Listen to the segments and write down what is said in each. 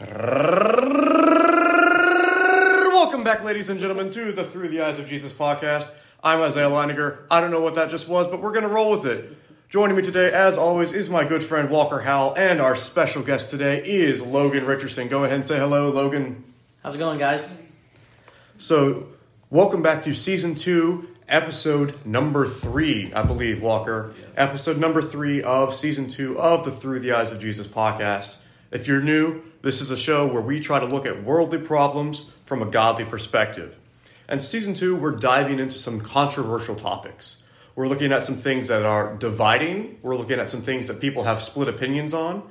Welcome back, ladies and gentlemen, to the Through the Eyes of Jesus podcast. I'm Isaiah Leininger. I don't know what that just was, but we're going to roll with it. Joining me today, as always, is my good friend Walker Howell, and our special guest today is Logan Richardson. Go ahead and say hello, Logan. How's it going, guys? So, welcome back to season two, episode number three, I believe, Walker. Episode number three of season two of the Through the Eyes of Jesus podcast. If you're new, this is a show where we try to look at worldly problems from a godly perspective. And season two, we're diving into some controversial topics. We're looking at some things that are dividing, we're looking at some things that people have split opinions on.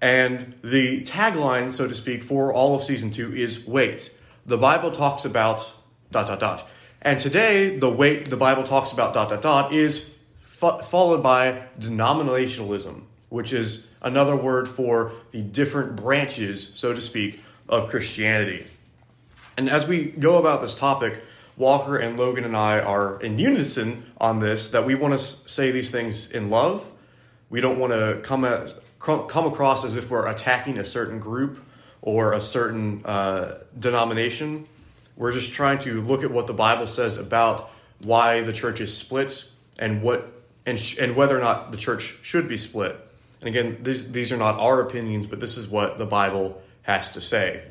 And the tagline, so to speak, for all of season two is wait. The Bible talks about dot dot dot. And today, the wait the Bible talks about dot dot dot is fo- followed by denominationalism, which is another word for the different branches, so to speak, of Christianity. And as we go about this topic, Walker and Logan and I are in unison on this that we want to say these things in love. We don't want to come come across as if we're attacking a certain group or a certain uh, denomination. We're just trying to look at what the Bible says about why the church is split and what and sh- and whether or not the church should be split. And again, these these are not our opinions, but this is what the Bible has to say.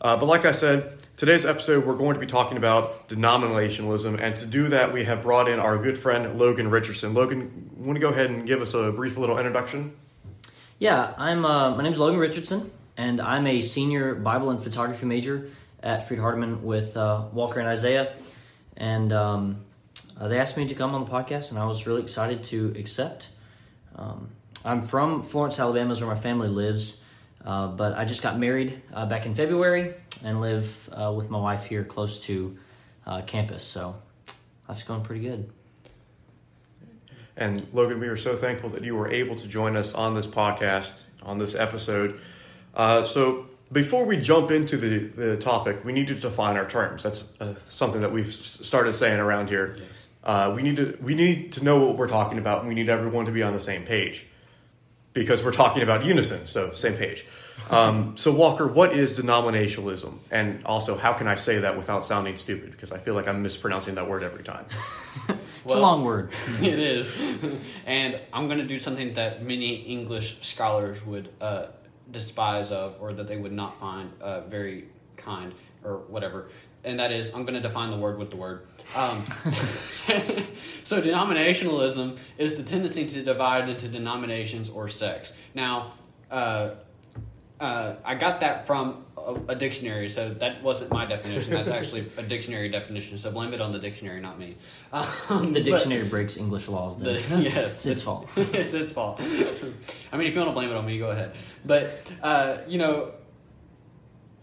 Uh, but like I said, today's episode we're going to be talking about denominationalism, and to do that, we have brought in our good friend Logan Richardson. Logan, want to go ahead and give us a brief little introduction? Yeah, I'm. Uh, my name's Logan Richardson, and I'm a senior Bible and photography major at Freed Hardeman with uh, Walker and Isaiah. And um, uh, they asked me to come on the podcast, and I was really excited to accept. Um, I'm from Florence, Alabama, is where my family lives, uh, but I just got married uh, back in February and live uh, with my wife here close to uh, campus. So life's going pretty good. And Logan, we are so thankful that you were able to join us on this podcast, on this episode. Uh, so, before we jump into the, the topic, we need to define our terms. That's uh, something that we've started saying around here. Uh, we need to we need to know what we're talking about, and we need everyone to be on the same page because we're talking about unison. So, same page. Um, so, Walker, what is denominationalism, and also how can I say that without sounding stupid? Because I feel like I'm mispronouncing that word every time. It's a long word. it is. and I'm going to do something that many English scholars would uh, despise of, or that they would not find uh, very kind, or whatever. And that is, I'm going to define the word with the word. Um, so, denominationalism is the tendency to divide into denominations or sects. Now, uh, uh, I got that from a, a dictionary, so that wasn't my definition. That's actually a dictionary definition. So blame it on the dictionary, not me. Um, The but- dictionary breaks English laws. Then. the, yes, it's its fault. it's its fault. I mean, if you want to blame it on me, go ahead. But uh, you know,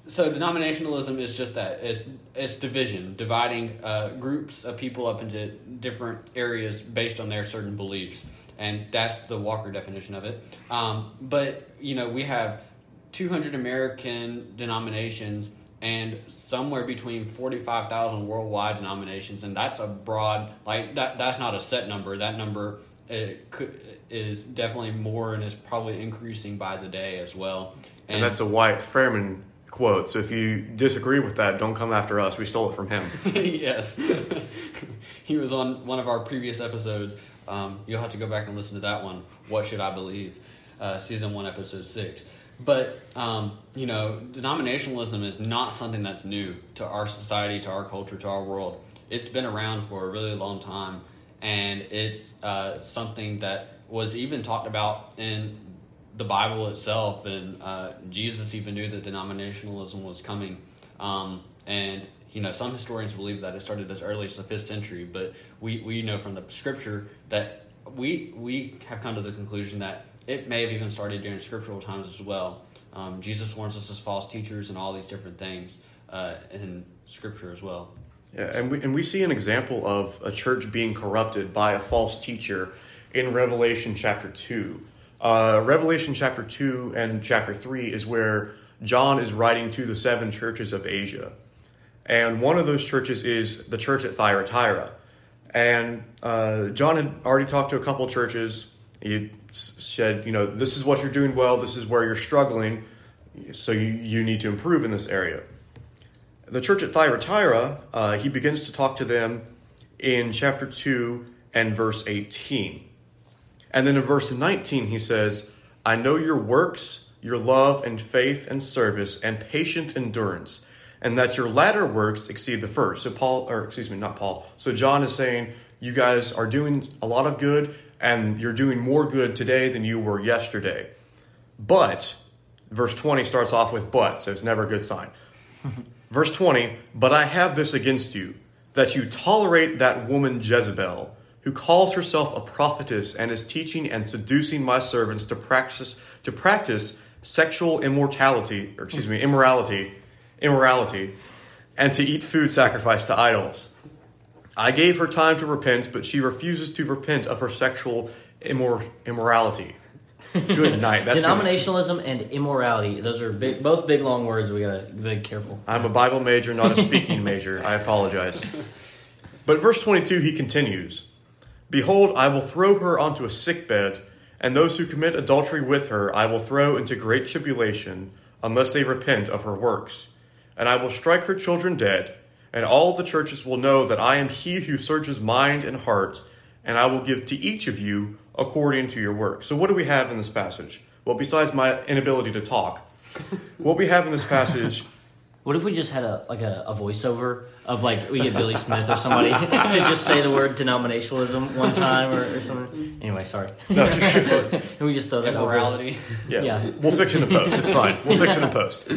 so denominationalism is just that. It's it's division, dividing uh, groups of people up into different areas based on their certain beliefs, and that's the Walker definition of it. Um, but you know, we have 200 American denominations and somewhere between 45,000 worldwide denominations and that's a broad like that that's not a set number that number could, is definitely more and is probably increasing by the day as well And that's a Wyatt Fairman quote. So if you disagree with that, don't come after us. We stole it from him. yes he was on one of our previous episodes um, you'll have to go back and listen to that one what should i believe uh, season 1 episode 6 but um, you know denominationalism is not something that's new to our society to our culture to our world it's been around for a really long time and it's uh, something that was even talked about in the bible itself and uh, jesus even knew that denominationalism was coming. Um, and you know some historians believe that it started as early as the fifth century but we, we know from the scripture that we we have come to the conclusion that it may have even started during scriptural times as well. Um, jesus warns us as false teachers and all these different things uh, in scripture as well. Yeah, and we, and we see an example of a church being corrupted by a false teacher in Revelation chapter 2. Uh, Revelation chapter 2 and chapter 3 is where John is writing to the seven churches of Asia. And one of those churches is the church at Thyatira. And uh, John had already talked to a couple churches. He said, you know, this is what you're doing well, this is where you're struggling. so you, you need to improve in this area. The church at Thyatira, uh, he begins to talk to them in chapter 2 and verse 18. And then in verse 19, he says, I know your works, your love and faith and service and patient endurance, and that your latter works exceed the first. So Paul, or excuse me, not Paul. So John is saying, you guys are doing a lot of good, and you're doing more good today than you were yesterday. But, verse 20 starts off with but, so it's never a good sign. verse 20, but I have this against you, that you tolerate that woman Jezebel who calls herself a prophetess and is teaching and seducing my servants to practice to practice sexual immortality, or excuse me, immorality, immorality, and to eat food sacrificed to idols. I gave her time to repent, but she refuses to repent of her sexual immor- immorality. Good night. That's Denominationalism good. and immorality. Those are big, both big long words. We gotta be careful. I'm a Bible major, not a speaking major. I apologize. But verse 22, he continues. Behold, I will throw her onto a sick bed, and those who commit adultery with her I will throw into great tribulation, unless they repent of her works. And I will strike her children dead, and all the churches will know that I am he who searches mind and heart, and I will give to each of you according to your work. So, what do we have in this passage? Well, besides my inability to talk, what we have in this passage what if we just had a like a, a voiceover of like we get Billy Smith or somebody to just say the word denominationalism one time or, or something? Anyway, sorry. No, Can we just throw that morality? Yeah. yeah, we'll fix it in the post. It's fine. We'll fix it in the post.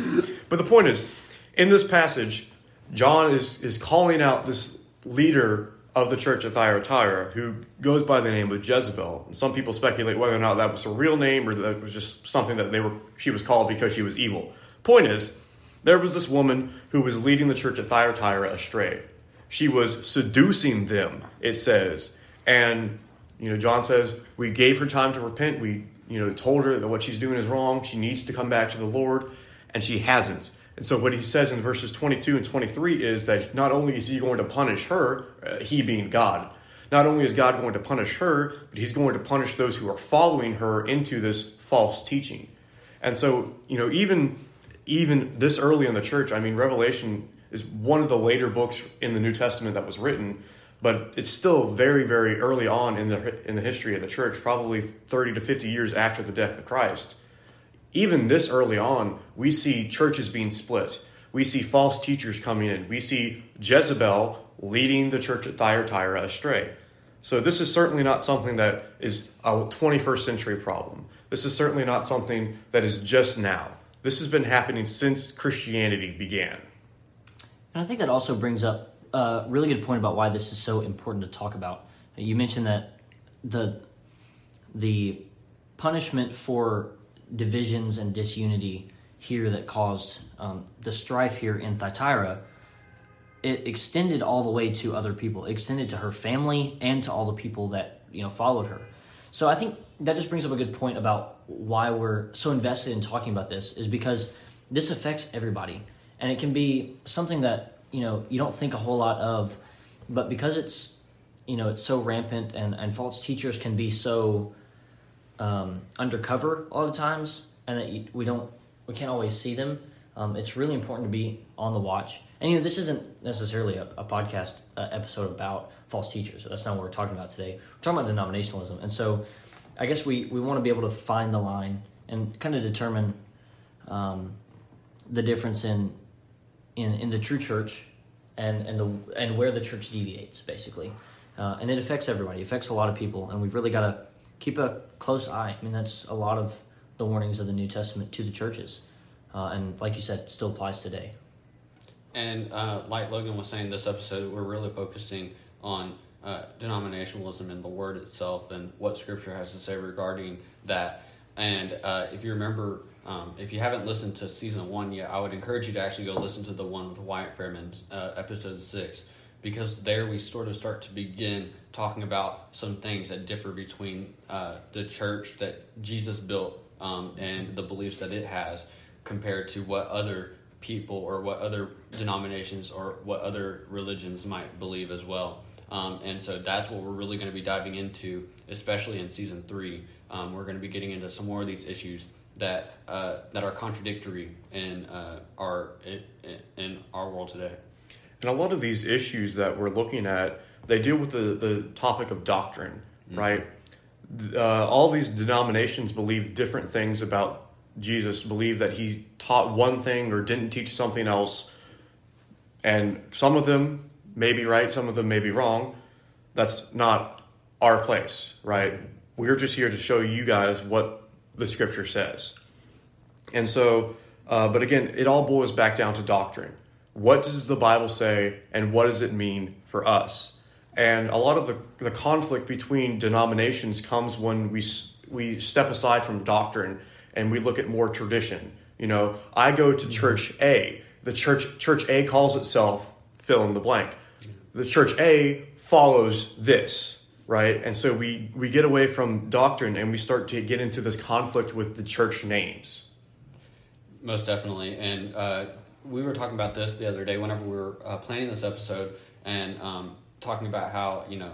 But the point is, in this passage, John is is calling out this leader of the church of Thyatira who goes by the name of Jezebel. And some people speculate whether or not that was her real name or that it was just something that they were she was called because she was evil. Point is there was this woman who was leading the church at Thyatira astray. She was seducing them, it says. And, you know, John says, we gave her time to repent. We, you know, told her that what she's doing is wrong. She needs to come back to the Lord, and she hasn't. And so, what he says in verses 22 and 23 is that not only is he going to punish her, uh, he being God, not only is God going to punish her, but he's going to punish those who are following her into this false teaching. And so, you know, even even this early in the church, I mean, Revelation is one of the later books in the New Testament that was written, but it's still very, very early on in the in the history of the church, probably 30 to 50 years after the death of Christ. Even this early on, we see churches being split. We see false teachers coming in. We see Jezebel leading the church at Thyatira astray. So this is certainly not something that is a 21st century problem. This is certainly not something that is just now. This has been happening since Christianity began. And I think that also brings up a really good point about why this is so important to talk about. You mentioned that the the punishment for divisions and disunity here that caused um, the strife here in Thyatira, it extended all the way to other people. It extended to her family and to all the people that you know followed her. So I think that just brings up a good point about why we're so invested in talking about this is because this affects everybody. And it can be something that you know you don't think a whole lot of but because it's you know it's so rampant and, and false teachers can be so um, undercover a lot of times and that we don't we can't always see them um, it's really important to be on the watch. And you know this isn't necessarily a, a podcast uh, episode about false teachers. That's not what we're talking about today. We're talking about denominationalism. And so I guess we, we want to be able to find the line and kind of determine um, the difference in, in in the true church and and the and where the church deviates basically, uh, and it affects everybody. It affects a lot of people, and we've really got to keep a close eye. I mean, that's a lot of the warnings of the New Testament to the churches, uh, and like you said, still applies today. And uh, like Logan was saying, this episode we're really focusing on uh, denominationalism in the word itself and what Scripture has to say regarding that. And uh, if you remember, um, if you haven't listened to season one yet, I would encourage you to actually go listen to the one with Wyatt Fairman, uh, episode six, because there we sort of start to begin talking about some things that differ between uh, the church that Jesus built um, and the beliefs that it has compared to what other people or what other denominations or what other religions might believe as well. Um, and so that's what we're really going to be diving into, especially in season three. Um, we're going to be getting into some more of these issues that uh, that are contradictory in uh, our in, in our world today. And a lot of these issues that we're looking at, they deal with the, the topic of doctrine, Mm-hmm. right? Uh, all these denominations believe different things about Jesus, believe that he taught one thing or didn't teach something else. And some of them may be right, some of them may be wrong. That's not our place, right? We're just here to show you guys what the scripture says. And so, uh, but again, it all boils back down to doctrine. What does the Bible say, and what does it mean for us? And a lot of the, the conflict between denominations comes when we we step aside from doctrine and we look at more tradition. You know, I go to church A. The church church A calls itself fill in the blank. The church A follows this, right? And so we we get away from doctrine and we start to get into this conflict with the church names. Most definitely. And uh, we were talking about this the other day whenever we were uh, planning this episode and um, talking about how, you know,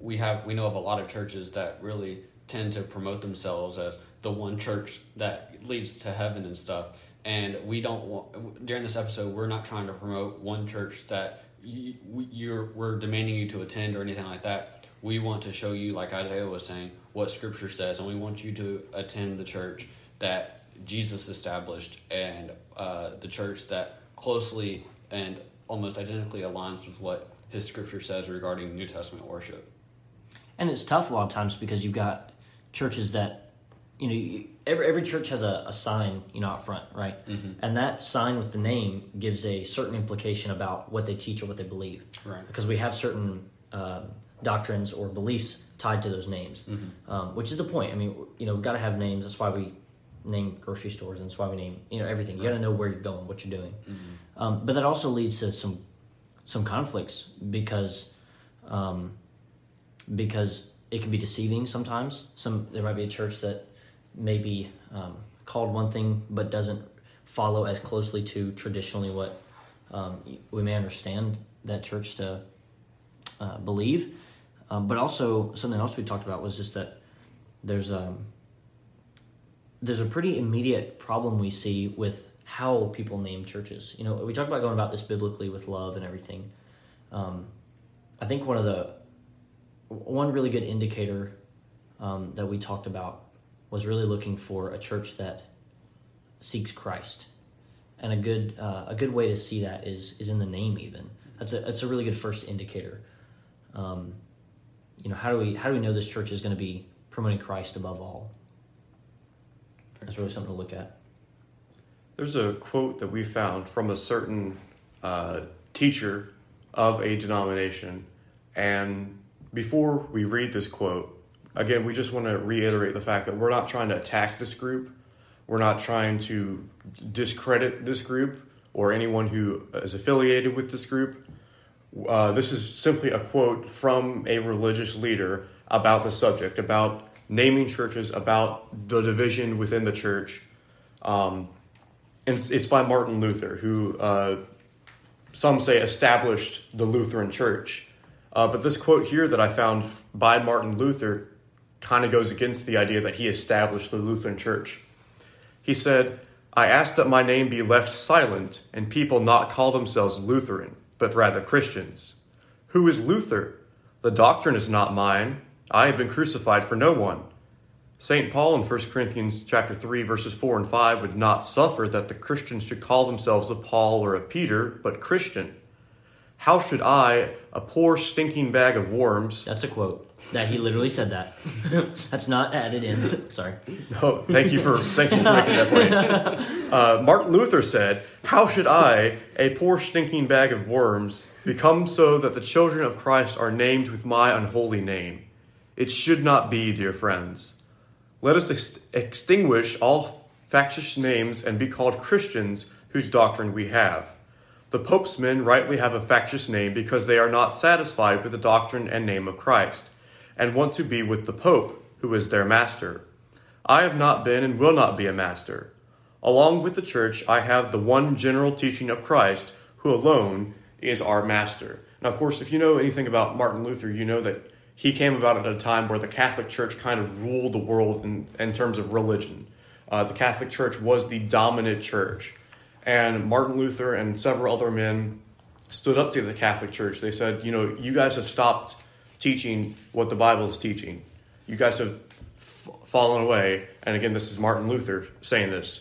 we have we know of a lot of churches that really tend to promote themselves as the one church that leads to heaven and stuff. And we don't want during this episode we're not trying to promote one church that you, you're we're demanding you to attend or anything like that. We want to show you, like Isaiah was saying, what Scripture says, and we want you to attend the church that Jesus established and uh, the church that closely and almost identically aligns with what His Scripture says regarding New Testament worship. And it's tough a lot of times because you've got churches that, you know, every every church has a, a sign, you know, out front, right? And that sign with the name gives a certain implication about what they teach or what they believe, Right. Because we have certain um, doctrines or beliefs tied to those names, um, which is the point. I mean, you know, we've got to have names. That's why we name grocery stores, and that's why we name you know everything. You got to know where you're going, what you're doing. Um, but that also leads to some some conflicts because. Um, because it can be deceiving sometimes. Some there might be a church that may be um, called one thing but doesn't follow as closely to traditionally what um, we may understand that church to uh, believe. Um, but also something else we talked about was just that there's um, there's a pretty immediate problem we see with how people name churches. You know, we talked about going about this biblically with love and everything. Um, I think one of the one really good indicator um, that we talked about was really looking for a church that seeks Christ, and a good uh, a good way to see that is is in the name. Even that's a that's a really good first indicator. Um, you know, how do we how do we know this church is going to be promoting Christ above all? That's really something to look at. There's a quote that we found from a certain uh, teacher of a denomination. And before we read this quote, again, we just want to reiterate the fact that we're not trying to attack this group. We're not trying to discredit this group or anyone who is affiliated with this group. Uh, this is simply a quote from a religious leader about the subject, about naming churches, about the division within the church. Um, and it's, it's by Martin Luther, who uh, some say established the Lutheran Church. Uh, but this quote here that I found by Martin Luther kind of goes against the idea that he established the Lutheran Church. He said, I ask that my name be left silent and people not call themselves Lutheran, but rather Christians. Who is Luther? The doctrine is not mine. I have been crucified for no one. St. Paul in 1 Corinthians chapter 3 verses 4 and 5 would not suffer that the Christians should call themselves of Paul or of Peter, but Christian. How should I, a poor stinking bag of worms, That's a quote that he literally said that. That's not added in. Sorry. No, thank you for thank you for making that point. Uh, Martin Luther said, "How should I, a poor stinking bag of worms, become so that the children of Christ are named with my unholy name? It should not be, dear friends. Let us ex- extinguish all factious names and be called Christians, whose doctrine we have." The Pope's men rightly have a factious name because they are not satisfied with the doctrine and name of Christ, and want to be with the Pope, who is their master. I have not been and will not be a master. Along with the church, I have the one general teaching of Christ, who alone is our master. Now, of course, if you know anything about Martin Luther, you know that he came about at a time where the Catholic Church kind of ruled the world in, in terms of religion. uh, the Catholic Church was the dominant church. And Martin Luther and several other men stood up to the Catholic Church. They said, you know, you guys have stopped teaching what the Bible is teaching. You guys have f- fallen away. And again, this is Martin Luther saying this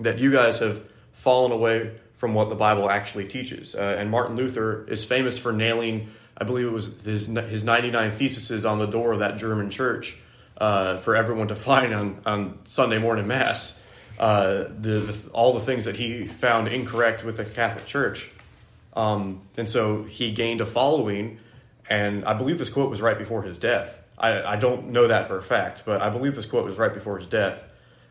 that you guys have fallen away from what the Bible actually teaches. Uh, and Martin Luther is famous for nailing, I believe it was his, his 99 theses on the door of that German church uh, for everyone to find on, on Sunday morning Mass. Uh, the, the, all the things that he found incorrect with the Catholic Church. Um, and so he gained a following, and I believe this quote was right before his death. I, I don't know that for a fact, but I believe this quote was right before his death.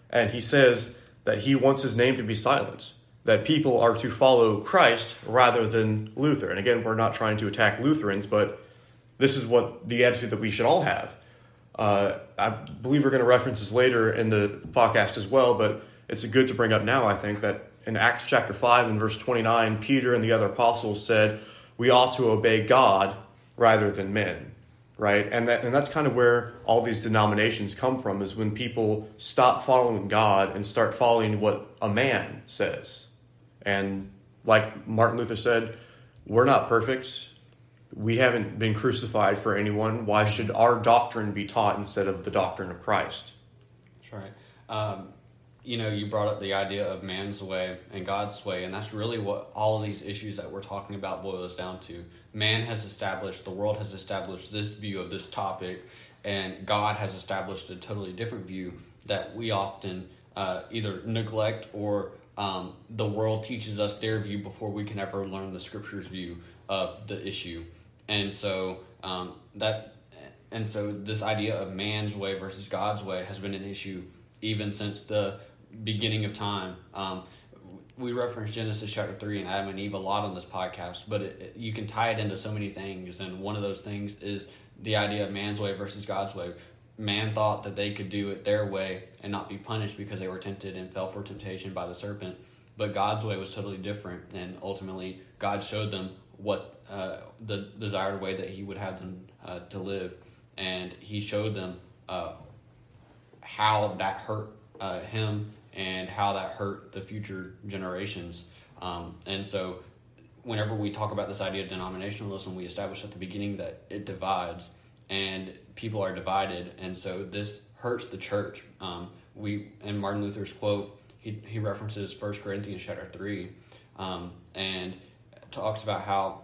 And he says that he wants his name to be silenced, that people are to follow Christ rather than Luther. And again, we're not trying to attack Lutherans, but this is what the attitude that we should all have. Uh, I believe we're going to reference this later in the podcast as well, but it's good to bring up now, I think, that in Acts chapter 5 and verse 29, Peter and the other apostles said, We ought to obey God rather than men, right? And, that, and that's kind of where all these denominations come from, is when people stop following God and start following what a man says. And like Martin Luther said, we're not perfect. We haven't been crucified for anyone. Why should our doctrine be taught instead of the doctrine of Christ? That's right. Um, you know, you brought up the idea of man's way and God's way, and that's really what all of these issues that we're talking about boils down to. Man has established, the world has established this view of this topic, and God has established a totally different view that we often uh, either neglect or um, the world teaches us their view before we can ever learn the scripture's view of the issue. And so um, that, and so this idea of man's way versus God's way has been an issue even since the beginning of time. Um, we reference Genesis chapter 3 and Adam and Eve a lot on this podcast, but it, it, you can tie it into so many things. And one of those things is the idea of man's way versus God's way. Man thought that they could do it their way and not be punished because they were tempted and fell for temptation by the serpent. But God's way was totally different. And ultimately, God showed them what uh, the desired way that He would have them uh, to live. And He showed them uh, how that hurt uh, Him and how that hurt the future generations. Um, and so, whenever we talk about this idea of denominationalism, we establish at the beginning that it divides and people are divided, and so this hurts the church. Um, we in Martin Luther's quote, he he references First Corinthians chapter three, um, and talks about how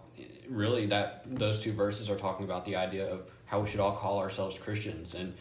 really that those two verses are talking about the idea of how we should all call ourselves Christians and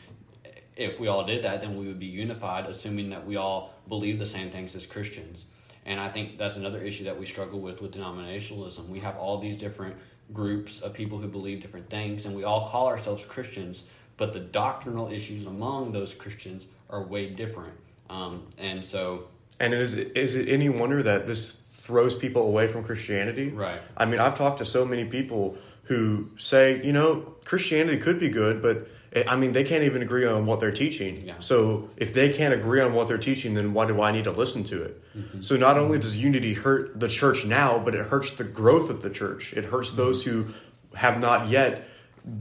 if we all did that, then we would be unified, assuming that we all believe the same things as Christians. And I think that's another issue that we struggle with with denominationalism. We have all these different groups of people who believe different things, and we all call ourselves Christians, but the doctrinal issues among those Christians are way different. Um, and so. And is it, is it any wonder that this throws people away from Christianity? Right. I mean, I've talked to so many people who say, you know, Christianity could be good, but I mean, they can't even agree on what they're teaching. Yeah. So if they can't agree on what they're teaching, then why do I need to listen to it? Mm-hmm. So not only does unity hurt the church now, but it hurts the growth of the church. It hurts mm-hmm. those who have not yet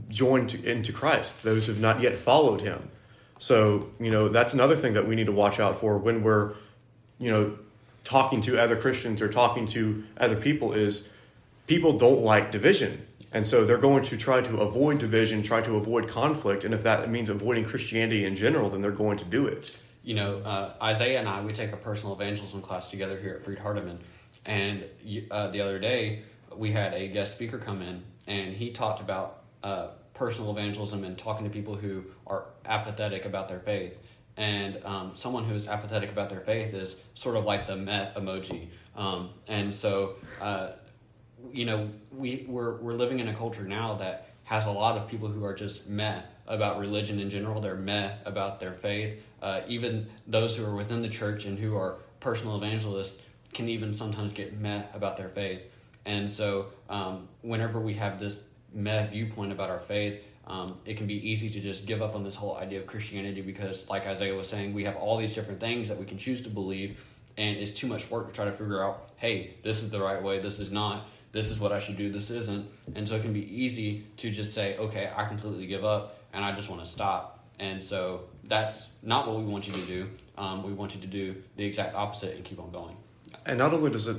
joined into Christ, those who have not yet followed Him. So you know that's another thing that we need to watch out for when we're, you know, talking to other Christians or talking to other people is people don't like division and so they're going to try to avoid division, try to avoid conflict. And if that means avoiding Christianity in general, then they're going to do it. You know, uh, Isaiah and I, we take a personal evangelism class together here at Freed Hardeman. And uh, the other day, we had a guest speaker come in, and he talked about uh, personal evangelism and talking to people who are apathetic about their faith. And um, someone who's apathetic about their faith is sort of like the meh emoji. Um, and so uh, you know, we we're we're living in a culture now that has a lot of people who are just meh about religion in general. They're meh about their faith. Uh, even those who are within the church and who are personal evangelists can even sometimes get meh about their faith. And so, um, whenever we have this meh viewpoint about our faith, um, it can be easy to just give up on this whole idea of Christianity because, like Isaiah was saying, we have all these different things that we can choose to believe, and it's too much work to try to figure out, hey, this is the right way, this is not this is what I should do, this isn't. And so it can be easy to just say, okay, I completely give up and I just want to stop. And so that's not what we want you to do. um, we want you to do the exact opposite and keep on going. And not only does it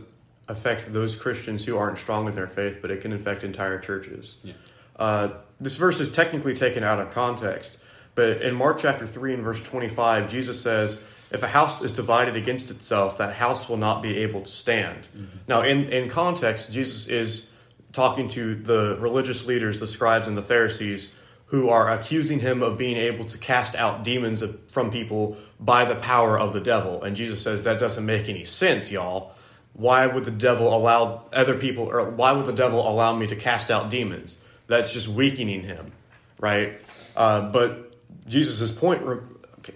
affect those Christians who aren't strong in their faith, but it can affect entire churches. Yeah. Uh, this verse is technically taken out of context, but in Mark chapter 3 and verse 25, Jesus says, If a house is divided against itself, that house will not be able to stand. Mm-hmm. Now, in, in context, Jesus is talking to the religious leaders, the scribes and the Pharisees, who are accusing him of being able to cast out demons from people by the power of the devil. And Jesus says, That doesn't make any sense, y'all. Why would the devil allow other people, or why would the devil allow me to cast out demons? That's just weakening him, right? Uh, but Jesus' point,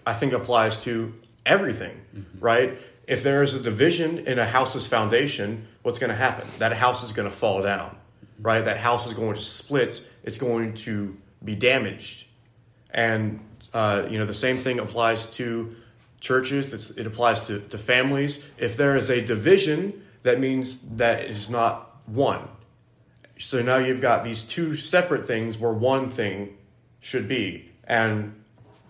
I think, applies to everything, mm-hmm. right? If there is a division in a house's foundation, what's going to happen? That house is going to fall down, right? That house is going to split. It's going to be damaged. And, uh, you know, the same thing applies to churches, it's, it applies to, to families. If there is a division, that means that is not one. So now you've got these two separate things where one thing should be. And,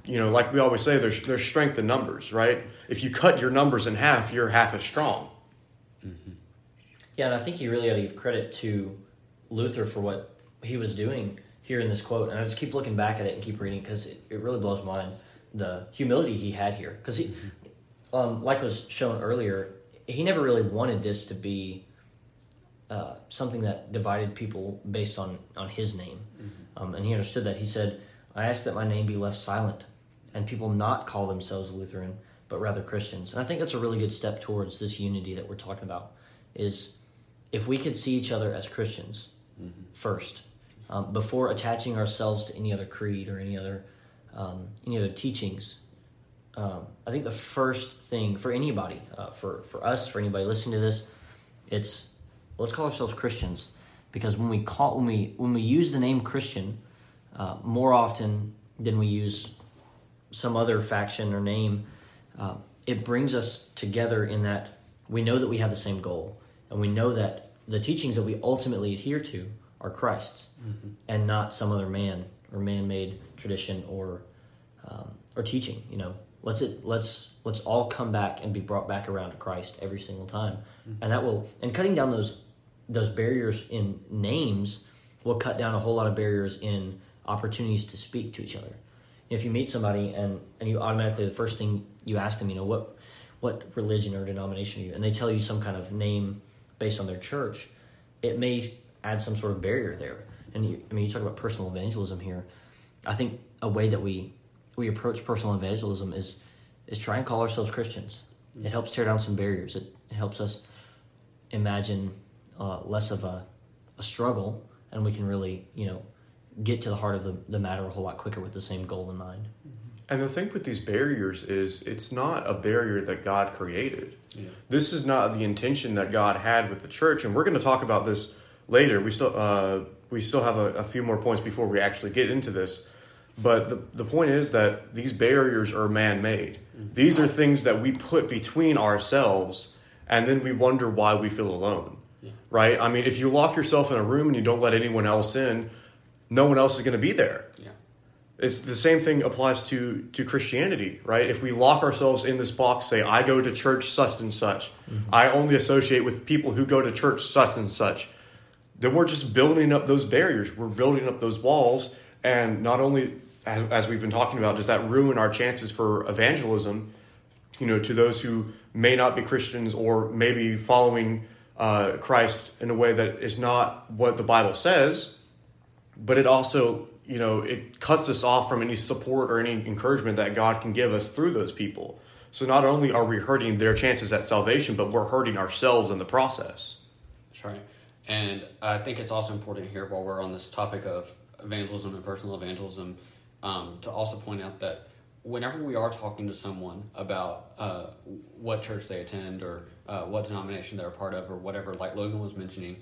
you know, like we always say, there's, there's strength in numbers, right? If you cut your numbers in half, you're half as strong. Mm-hmm. Yeah, and I think you really ought to give credit to Luther for what he was doing here in this quote. And I just keep looking back at it and keep reading because it, it really blows my mind the humility he had here. Because he, mm-hmm. um, like was shown earlier, he never really wanted this to be uh, something that divided people based on on his name, mm-hmm. um, and he understood that. He said, "I ask that my name be left silent, and people not call themselves Lutheran, but rather Christians." And I think that's a really good step towards this unity that we're talking about. Is if we could see each other as Christians mm-hmm. first, um, before attaching ourselves to any other creed or any other um, any other teachings. Um, I think the first thing for anybody, uh, for for us, for anybody listening to this, it's let's call ourselves Christians because when we call when we when we use the name Christian uh, more often than we use some other faction or name, uh, it brings us together in that we know that we have the same goal and we know that the teachings that we ultimately adhere to are Christ's mm-hmm. and not some other man or man-made tradition or um, or teaching. You know, let's it let's let's all come back and be brought back around to Christ every single time, mm-hmm. and that will and cutting down those those barriers in names will cut down a whole lot of barriers in opportunities to speak to each other. If you meet somebody and and you automatically the first thing you ask them, you know, what what religion or denomination are you, and they tell you some kind of name based on their church, it may add some sort of barrier there. And you, I mean, you talk about personal evangelism here. I think a way that we we approach personal evangelism is is try and call ourselves Christians. Mm-hmm. It helps tear down some barriers. It, it helps us imagine uh, less of a, a struggle, and we can really you know get to the heart of the, the matter a whole lot quicker with the same goal in mind. And the thing with these barriers is it's not a barrier that God created. Yeah. This is not the intention that God had with the church, and we're going to talk about this later. We still uh, we still have a, a, few more points before we actually get into this. But the, the point is that these barriers are man made. Mm-hmm. These are things that we put between ourselves, and then we wonder why we feel alone. Yeah. Right? I mean, if you lock yourself in a room and you don't let anyone else in, no one else is going to be there. Yeah. It's the same thing applies to to Christianity, right? If we lock ourselves in this box, say I go to church such and such, mm-hmm. I only associate with people who go to church such and such then we're just building up those barriers. We're building up those walls. And not only, as, as we've been talking about, does that ruin our chances for evangelism, you know, to those who may not be Christians or maybe following uh, Christ in a way that is not what the Bible says, but it also, you know, it cuts us off from any support or any encouragement that God can give us through those people. So not only are we hurting their chances at salvation, but we're hurting ourselves in the process. That's right. And I think it's also important here while we're on this topic of evangelism and personal evangelism um, to also point out that whenever we are talking to someone about uh, what church they attend or uh, what denomination they're a part of or whatever, like Logan was mentioning,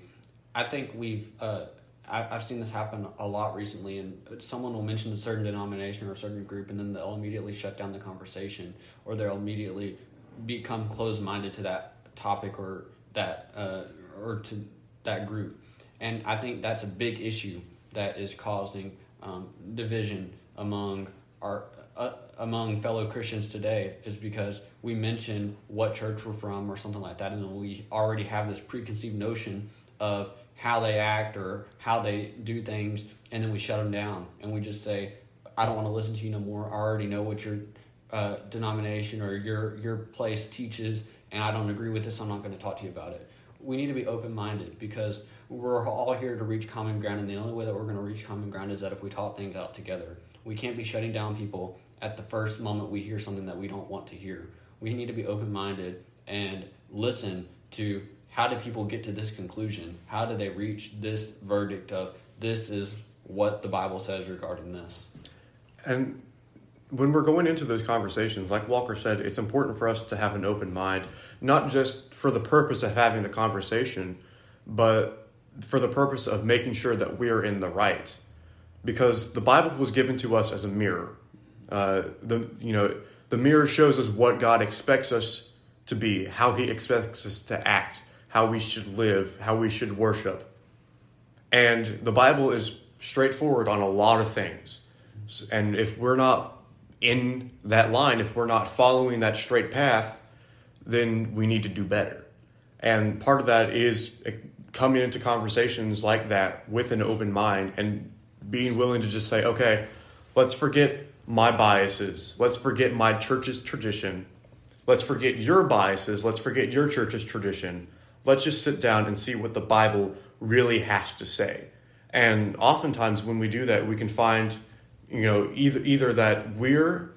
I think we've uh, I, have seen this happen a lot recently, and someone will mention a certain denomination or a certain group, and then they'll immediately shut down the conversation, or they'll immediately become closed minded to that topic or that uh, or to that group. And I think that's a big issue that is causing um, division among our uh, among fellow Christians today is because we mention what church we're from or something like that, and we already have this preconceived notion of how they act or how they do things, and then we shut them down and we just say, "I don't want to listen to you no more. I already know what your uh, denomination or your your place teaches, and I don't agree with this. I'm not going to talk to you about it." We need to be open minded because we're all here to reach common ground, and the only way that we're going to reach common ground is that if we talk things out together. We can't be shutting down people at the first moment we hear something that we don't want to hear. We need to be open minded and listen to how do people get to this conclusion? How do they reach this verdict of this is what the Bible says regarding this? And when we're going into those conversations, like Walker said, it's important for us to have an open mind, not just for the purpose of having the conversation, but for the purpose of making sure that we're in the right. Because the Bible was given to us as a mirror. Uh, the you know the mirror shows us what God expects us to be, how He expects us to act, how we should live, how we should worship. And the Bible is straightforward on a lot of things. And if we're not in that line, if we're not following that straight path, then we need to do better. And part of that is eh, coming into conversations like that with an open mind and being willing to just say, okay, let's forget my biases. Let's forget my church's tradition. Let's forget your biases. Let's forget your church's tradition. Let's just sit down and see what the Bible really has to say. And oftentimes when we do that, we can find, you know, either either that we're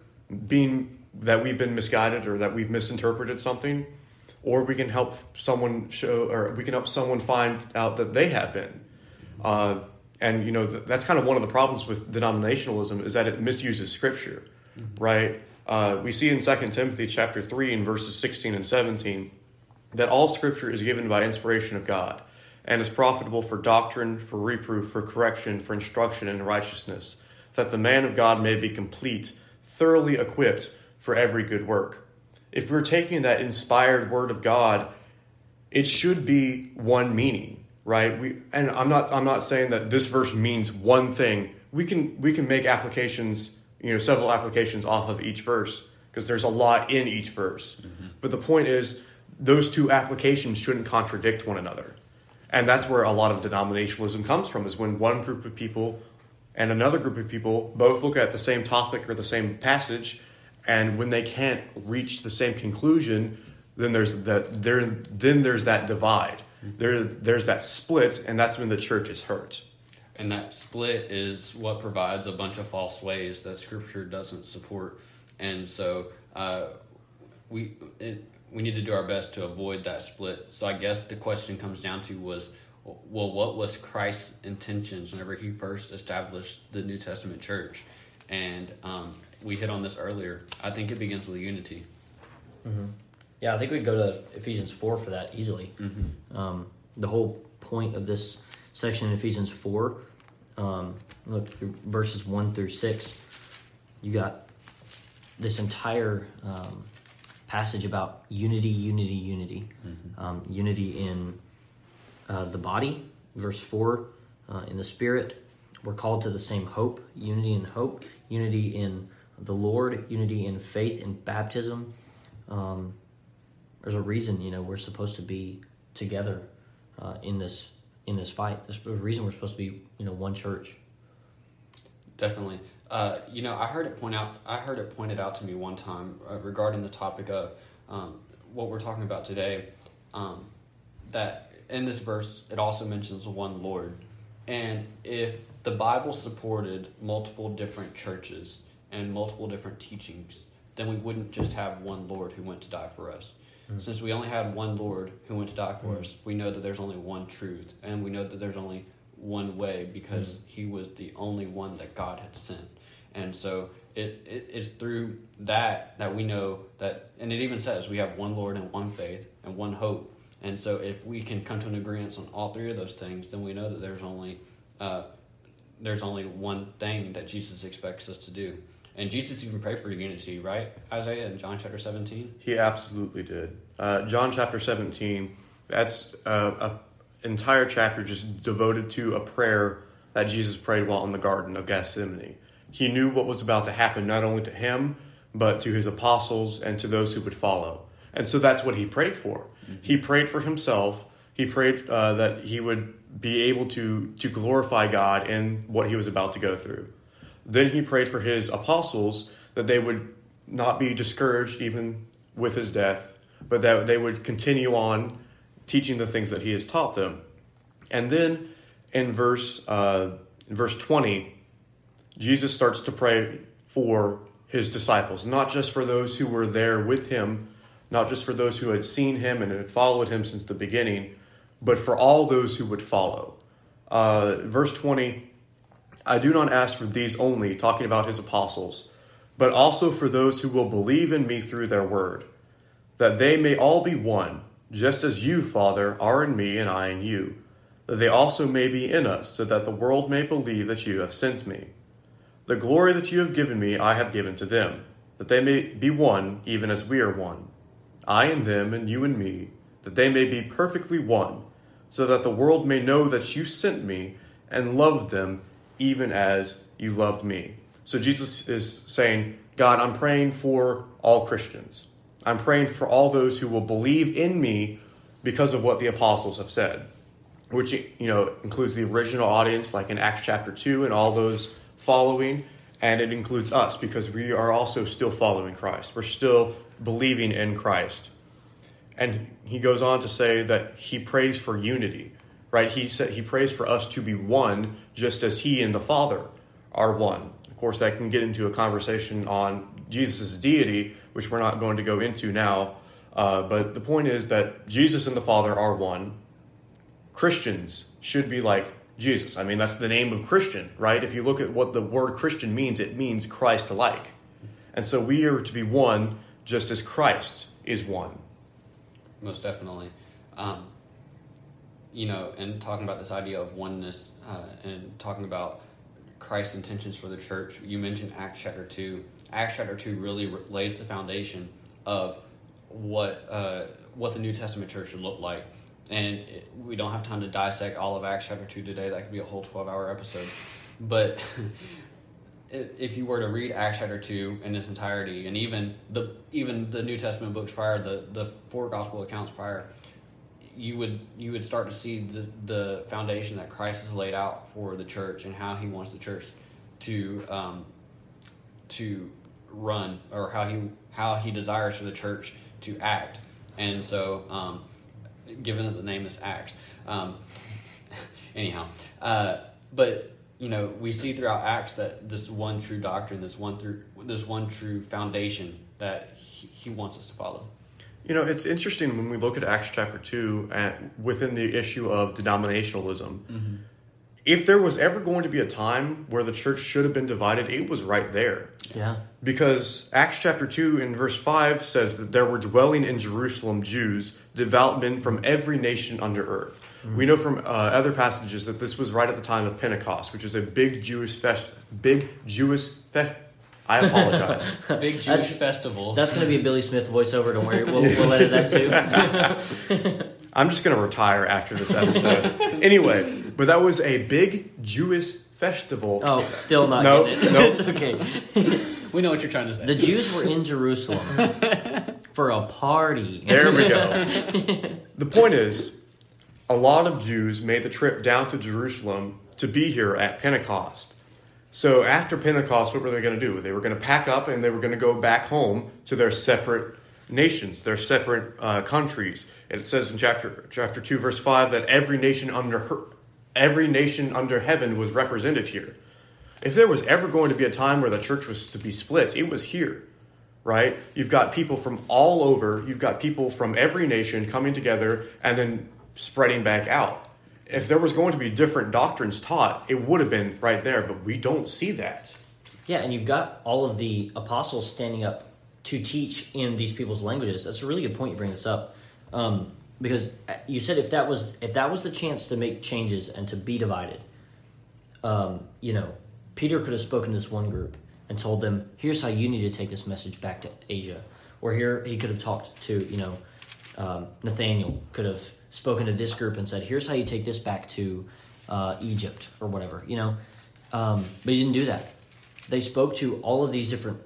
being that we've been misguided or that we've misinterpreted something, or we can help someone show or we can help someone find out that they have been. Uh, and you know that's kind of one of the problems with denominationalism is that it misuses scripture mm-hmm. right uh, we see in 2 timothy chapter 3 in verses 16 and 17 that all scripture is given by inspiration of god and is profitable for doctrine for reproof for correction for instruction in righteousness that the man of god may be complete thoroughly equipped for every good work if we're taking that inspired word of god it should be one meaning right? We and I'm not I'm not saying that this verse means one thing. We can we can make applications, you know, several applications off of each verse because there's a lot in each verse. Mm-hmm. But the point is those two applications shouldn't contradict one another. And that's where a lot of denominationalism comes from is when one group of people and another group of people both look at the same topic or the same passage and when they can't reach the same conclusion, then there's that there then there's that divide there there's that split, and that's when the church is hurt. And that split is what provides a bunch of false ways that Scripture doesn't support, and so uh, we it, we need to do our best to avoid that split. So I guess the question comes down to was, well, what was Christ's intentions whenever he first established the New Testament church? And um, we hit on this earlier. I think it begins with unity. Mm-hmm. Yeah, I think we'd go to Ephesians 4 for that easily. Mm-hmm. Um, the whole point of this section in Ephesians 4, um, look, verses 1 through 6, you got this entire um, passage about unity, unity, unity. Mm-hmm. Um, unity in uh, the body, verse 4, uh, in the spirit. We're called to the same hope, unity in hope, unity in the Lord, unity in faith in baptism. Um, there's a reason you know we're supposed to be together uh, in this in this fight. There's a reason we're supposed to be you know one church. Definitely. Uh, you know, I heard it point out. I heard it pointed out to me one time uh, regarding the topic of um, what we're talking about today. Um, that in this verse, it also mentions one Lord, and if the Bible supported multiple different churches and multiple different teachings, then we wouldn't just have one Lord who went to die for us. Mm-hmm. Since we only had one Lord who went to die for mm-hmm. us, we know that there's only one truth, and we know that there's only one way because mm-hmm. He was the only one that God had sent. And so it, it it's through that that we know that, and it even says we have one Lord and one faith and one hope. And so if we can come to an agreement on all three of those things, then we know that there's only uh, there's only one thing that Jesus expects us to do. And Jesus even prayed for unity, right? Isaiah in John chapter 17? He absolutely did. Uh, John chapter 17, that's an entire chapter just devoted to a prayer that Jesus prayed while in the Garden of Gethsemane. He knew what was about to happen, not only to him, but to his apostles and to those who would follow. And so that's what he prayed for. He prayed for himself. He prayed uh, that he would be able to, to glorify God in what he was about to go through. Then he prayed for his apostles that they would not be discouraged even with his death, but that they would continue on teaching the things that he has taught them. And then in verse uh, in verse 20, Jesus starts to pray for his disciples, not just for those who were there with him, not just for those who had seen him and had followed him since the beginning, but for all those who would follow. Uh, verse 20, I do not ask for these only, talking about his apostles, but also for those who will believe in me through their word, that they may all be one, just as you, Father, are in me and I in you, that they also may be in us, so that the world may believe that you have sent me. The glory that you have given me, I have given to them, that they may be one, even as we are one. I and them, and you and me, that they may be perfectly one, so that the world may know that you sent me and loved them even as you loved me. So Jesus is saying, God, I'm praying for all Christians. I'm praying for all those who will believe in me because of what the apostles have said, which you know includes the original audience, like in Acts chapter two, and all those following, and it includes us because we are also still following Christ. We're still believing in Christ. And he goes on to say that he prays for unity, right? He said he prays for us to be one, just as he and the Father are one. Of course, that can get into a conversation on Jesus' deity, which we're not going to go into now. Uh, but the point is that Jesus and the Father are one. Christians should be like Jesus. I mean, that's the name of Christian, right? If you look at what the word Christian means, it means Christ alike. And so we are to be one just as Christ is one. Most definitely. Um, you know, and talking about this idea of oneness uh, and talking about Christ's intentions for the church, you mentioned Acts chapter 2. Acts chapter 2 really lays the foundation of what, uh, what the New Testament church should look like. And it, we don't have time to dissect all of Acts chapter 2 today. That could be a whole 12 hour episode. But if you were to read Acts chapter 2 in its entirety, and even the even the New Testament books prior, the, the four gospel accounts prior, you would you would start to see the, the foundation that Christ has laid out for the church and how he wants the church to um, to run or how he how he desires for the church to act. And so um, given that the name is Acts. Um, anyhow, uh, but you know, we see throughout Acts that this one true doctrine, this one through this one true foundation that he, he wants us to follow. You know, it's interesting when we look at Acts chapter 2 and within the issue of denominationalism. Mm-hmm. If there was ever going to be a time where the church should have been divided, it was right there. Yeah. Because Acts chapter 2 in verse 5 says that there were dwelling in Jerusalem Jews, devout men from every nation under earth. Mm-hmm. We know from uh, other passages that this was right at the time of Pentecost, which is a big Jewish fest, big Jewish fest. I apologize. big Jewish that's, festival. That's going to be a Billy Smith voiceover. Don't worry, we'll, we'll edit that too. I'm just going to retire after this episode. anyway, but that was a big Jewish festival. Oh, still not nope, it. Nope. it's okay. we know what you're trying to say. The Jews were in Jerusalem for a party. There we go. the point is, a lot of Jews made the trip down to Jerusalem to be here at Pentecost. So after Pentecost, what were they going to do? They were going to pack up and they were going to go back home to their separate nations, their separate uh, countries. And it says in chapter chapter two, verse five, that every nation under her, every nation under heaven was represented here. If there was ever going to be a time where the church was to be split, it was here, right? You've got people from all over. You've got people from every nation coming together and then spreading back out. If there was going to be different doctrines taught, it would have been right there, but we don't see that. Yeah, and you've got all of the apostles standing up to teach in these people's languages. That's a really good point you bring this up, um, because uh, you said if that was if that was the chance to make changes and to be divided, um, you know, Peter could have spoken to this one group and told them, "Here's how you need to take this message back to Asia," or here he could have talked to you know um, Nathaniel could have spoken to this group and said, "Here's how you take this back to uh, Egypt or whatever," you know. Um, but he didn't do that they spoke to all of these different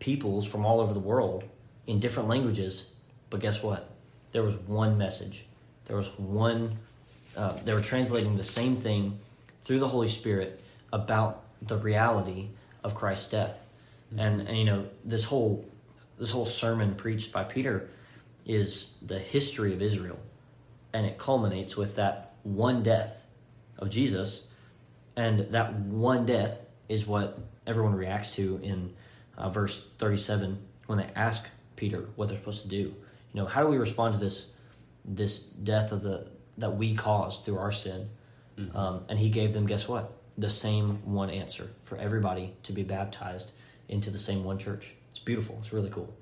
peoples from all over the world in different languages, but guess what? There was one message. There was one. Uh, they were translating the same thing through the Holy Spirit about the reality of Christ's death, and and you know this whole this whole sermon preached by Peter is the history of Israel, and it culminates with that one death of Jesus, and that one death is what everyone reacts to in uh, verse 37 when they ask Peter what they're supposed to do. You know, how do we respond to this this death of the that we caused through our sin? Um, and he gave them, guess what? The same one answer for everybody to be baptized into the same one church. It's beautiful. It's really cool.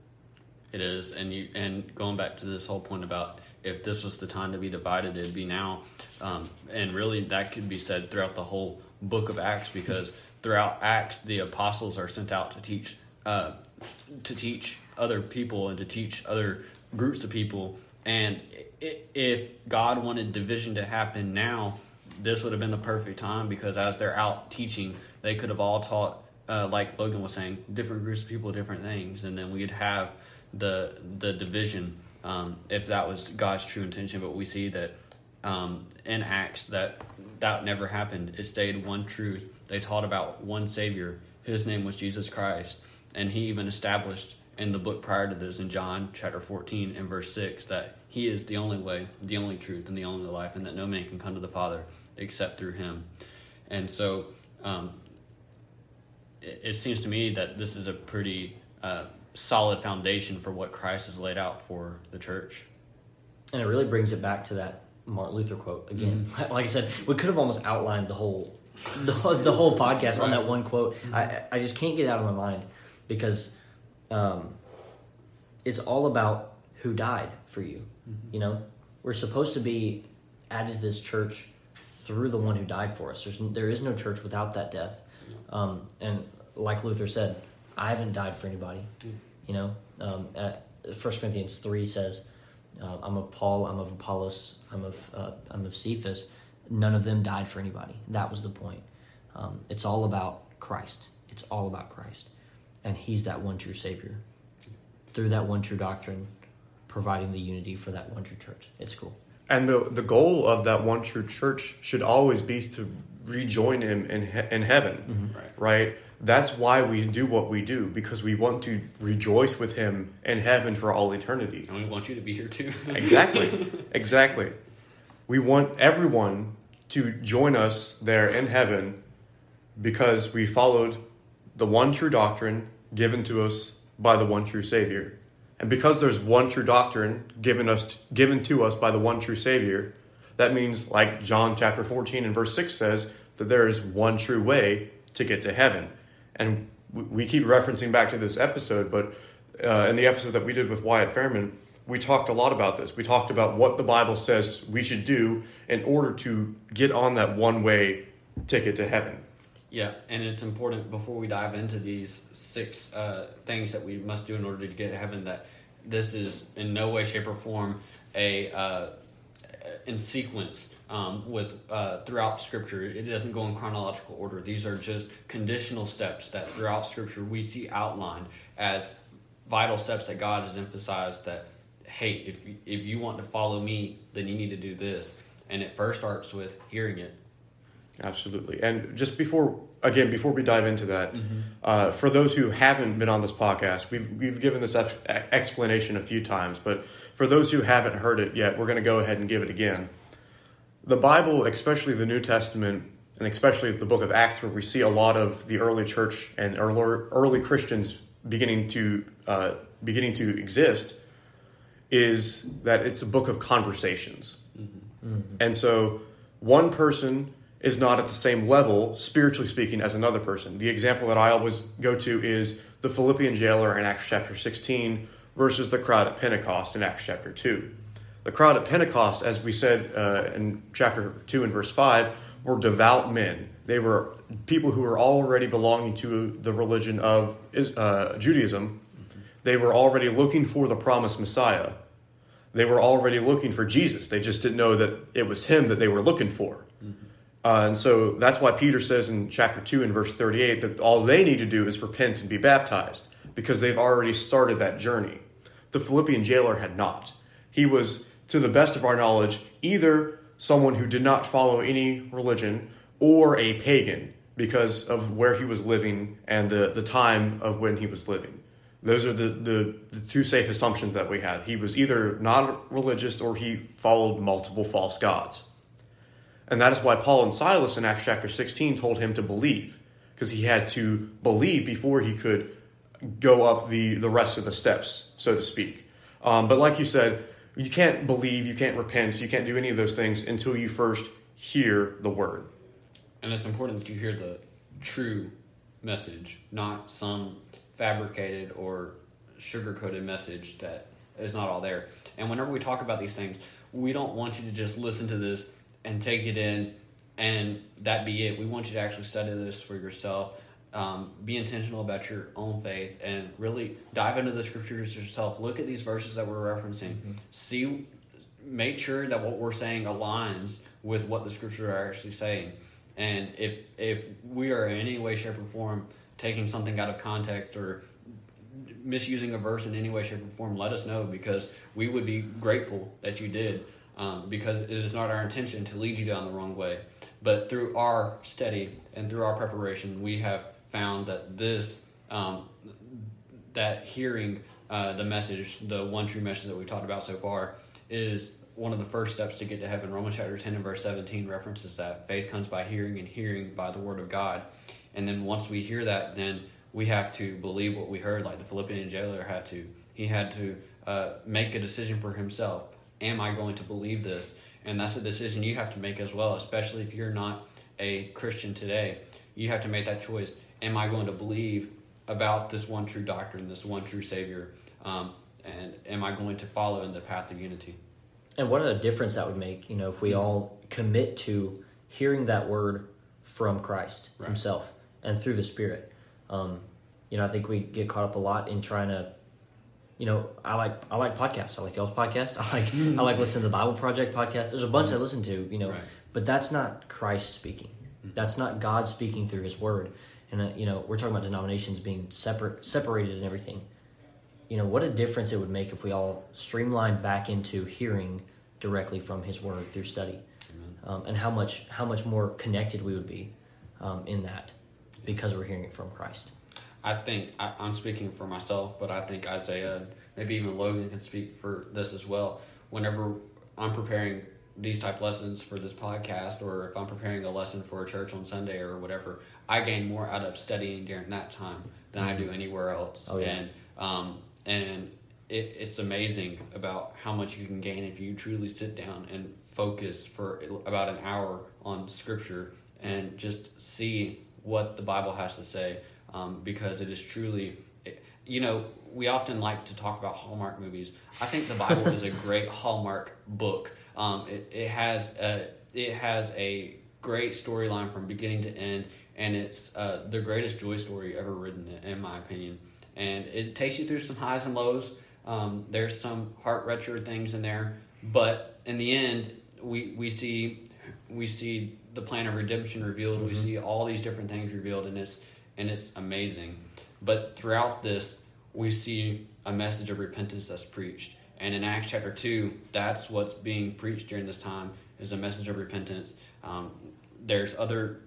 It is, and you and going back to this whole point about if this was the time to be divided, it'd be now. Um, and really, that could be said throughout the whole book of Acts, because throughout Acts, the apostles are sent out to teach, uh, to teach other people and to teach other groups of people. And if God wanted division to happen now, this would have been the perfect time because as they're out teaching, they could have all taught, uh, like Logan was saying, different groups of people, different things, and then we'd have the the division um, if that was God's true intention. But we see that um, in Acts that that never happened. It stayed one truth. They taught about one Savior. His name was Jesus Christ, and He even established in the book prior to this in John chapter 14 and verse 6 that he is the only way, the only truth, and the only life, and that no man can come to the Father except through him. And so um, it, it seems to me that this is a pretty uh, solid foundation for what Christ has laid out for the church. And it really brings it back to that Martin Luther quote again. Like I said, we could have almost outlined the whole the, the whole podcast on that one quote. I I just can't get it out of my mind because um, it's all about who died for you. You know, we're supposed to be added to this church through the one who died for us. There's there is no church without that death. Um, and like Luther said, I haven't died for anybody. You know, um, First Corinthians three says, uh, "I'm of Paul, I'm of Apollos, I'm of uh, I'm of Cephas." None of them died for anybody. That was the point. Um, it's all about Christ. It's all about Christ, and He's that one true Savior. Through that one true doctrine, providing the unity for that one true church. It's cool. And the the goal of that one true church should always be to rejoin him in in heaven, mm-hmm. Right. right? That's why we do what we do because we want to rejoice with him in heaven for all eternity. And we want you to be here too. Exactly. exactly. We want everyone to join us there in heaven because we followed the one true doctrine given to us by the one true Savior. And because there's one true doctrine given us given to us by the one true Savior, that means like John chapter 14 and verse 6 says that there is one true way to get to heaven. And we- keep referencing back to this episode, but uh, in the episode that we did with Wyatt Fairman, we talked a lot about this. We talked about what the Bible says we should do in order to get on that one way ticket to heaven. Yeah, and it's important before we dive into these six uh, things that we must do in order to get to heaven that this is in no way, shape, or form a uh, in sequence um, with uh, throughout Scripture. It doesn't go in chronological order. These are just conditional steps that throughout Scripture we see outlined as vital steps that God has emphasized that hey, if you, if you want to follow me, then you need to do this. And it first starts with hearing it. Absolutely. And just before, again, before we dive into that, uh, for those who haven't been on this podcast, we've, we've given this ex- explanation a few times, but for those who haven't heard it yet, we're going to go ahead and give it again. The Bible, especially the New Testament, and especially the book of Acts, where we see a lot of the early church and early, early Christians beginning to uh, beginning to exist, is that it's a book of conversations. And so one person is not at the same level, spiritually speaking, as another person. The example that I always go to is the Philippian jailer in Acts chapter 16 versus the crowd at Pentecost in Acts chapter 2. The crowd at Pentecost, as we said uh, in chapter 2 and verse 5, were devout men. They were people who were already belonging to the religion of uh, Judaism. They were already looking for the promised Messiah they were already looking for Jesus. They just didn't know that it was him that they were looking for. Uh, and so that's why Peter says in chapter 2 and verse 38 that all they need to do is repent and be baptized because they've already started that journey. The Philippian jailer had not. He was, to the best of our knowledge, either someone who did not follow any religion or a pagan because of where he was living and the, the time of when he was living. Those are the, the, the two safe assumptions that we had. He was either not religious or he followed multiple false gods. And that is why Paul and Silas in Acts chapter 16 told him to believe, because he had to believe before he could go up the, the rest of the steps, so to speak. Um, but like you said, you can't believe, you can't repent, you can't do any of those things until you first hear the word. And it's important that you hear the true message, not some fabricated or sugar coated message that is not all there. And whenever we talk about these things, we don't want you to just listen to this and take it in and that be it. We want you to actually study this for yourself. Um, be intentional about your own faith and really dive into the scriptures yourself. Look at these verses that we're referencing. Mm-hmm. See, make sure that what we're saying aligns with what the scriptures are actually saying. And if if we are in any way, shape, or form taking something out of context or misusing a verse in any way, shape, or form, let us know because we would be grateful that you did. Um, because it is not our intention to lead you down the wrong way. But through our study and through our preparation, we have found that this, um, that hearing uh, the message, the one true message that we talked about so far, is one of the first steps to get to heaven. Romans chapter 10 and verse 17 references that faith comes by hearing and hearing by the word of God. And then once we hear that, then we have to believe what we heard, like the Philippian jailer had to. He had to uh, make a decision for himself. Am I going to believe this? And that's a decision you have to make as well, especially if you're not a Christian today. You have to make that choice. Am I going to believe about this one true doctrine, this one true Savior? Um, and am I going to follow in the path of unity? And what a difference that would make, you know, if we mm-hmm. all commit to hearing that word from Christ right. Himself and through the Spirit. Um, you know, I think we get caught up a lot in trying to, you know, I like I like podcasts. I like y'all's podcast. I like I like listening to the Bible Project podcast. There's a bunch. I listen to, you know, right. but that's not Christ speaking. Mm-hmm. That's not God speaking through His Word. And uh, you know, we're talking about denominations being separate, separated, and everything. You know, what a difference it would make if we all streamlined back into hearing directly from His Word through study, um, and how much how much more connected we would be um, in that because we're hearing it from Christ. I think I, am speaking for myself, but I think Isaiah, maybe even Logan can speak for this as well. Whenever I'm preparing these type lessons for this podcast, or if I'm preparing a lesson for a church on Sunday or whatever, I gain more out of studying during that time than I do mm-hmm. anywhere else. Oh, yeah. And um, and it, it's amazing about how much you can gain if you truly sit down and focus for about an hour on Scripture and just see what the Bible has to say um, because it is truly, you know, we often like to talk about Hallmark movies. I think the Bible is a great Hallmark book. Um, it, it has a, it has a great storyline from beginning to end, and it's uh, the greatest joy story ever written, in my opinion. And it takes you through some highs and lows. Um, there's some heart wrencher things in there, but in the end, we we see we see the plan of redemption revealed. Mm-hmm. We see all these different things revealed, and it's and it's amazing. But throughout this, we see a message of repentance that's preached. And in Acts chapter two, that's what's being preached during this time is a message of repentance. Um, there's other.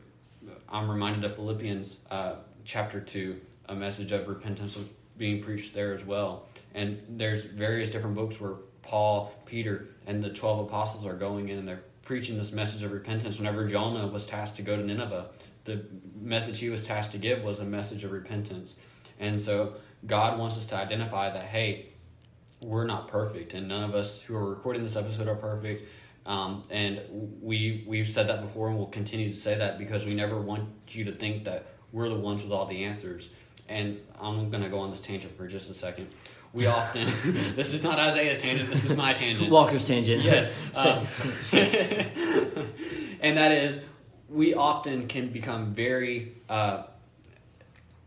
I'm reminded of Philippians uh, chapter two, a message of repentance being preached there as well. And there's various different books where Paul, Peter, and the twelve apostles are going in and they're preaching this message of repentance whenever Jonah was tasked to go to Nineveh. The message he was tasked to give was a message of repentance. And so God wants us to identify that, hey, we're not perfect, and none of us who are recording this episode are perfect. Um, and we we've said that before, and we'll continue to say that because we never want you to think that we're the ones with all the answers. And I'm going to go on this tangent for just a second we often this is not Isaiah's tangent. This is my tangent. Walker's tangent. Yes. Um, and that is, we often can become very. Uh,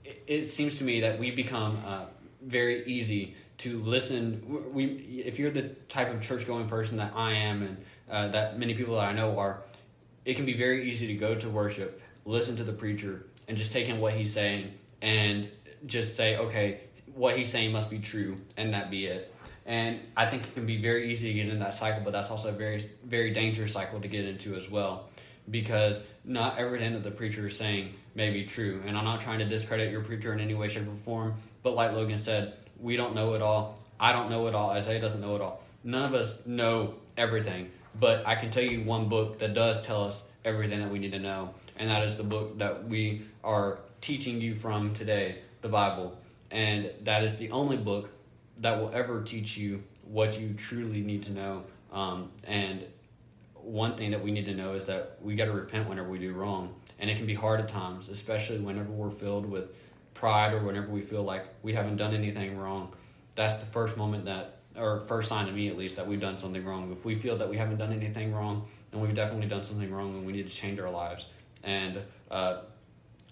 it, it, seems to me that we become uh, very easy to listen. We, if you're the type of church going person that I am, and uh, that many people that I know are, it can be very easy to go to worship, listen to the preacher, and just take in what he's saying and just say, okay, what he's saying must be true, and that be it. And I think it can be very easy to get in that cycle, but that's also a very, very dangerous cycle to get into as well, because not everything that the preacher is saying may be true. And I'm not trying to discredit your preacher in any way, shape, or form, but like Logan said, we don't know it all. I don't know it all. Isaiah doesn't know it all. None of us know everything, but I can tell you one book that does tell us everything that we need to know, and that is the book that we are teaching you from today, the Bible. And that is the only book that will ever teach you what you truly need to know. Um, and one thing that we need to know is that we got to repent whenever we do wrong. And it can be hard at times, especially whenever we're filled with pride or whenever we feel like we haven't done anything wrong. That's the first moment that, or first sign to me at least, that we've done something wrong. If we feel that we haven't done anything wrong, then we've definitely done something wrong and we need to change our lives. And uh,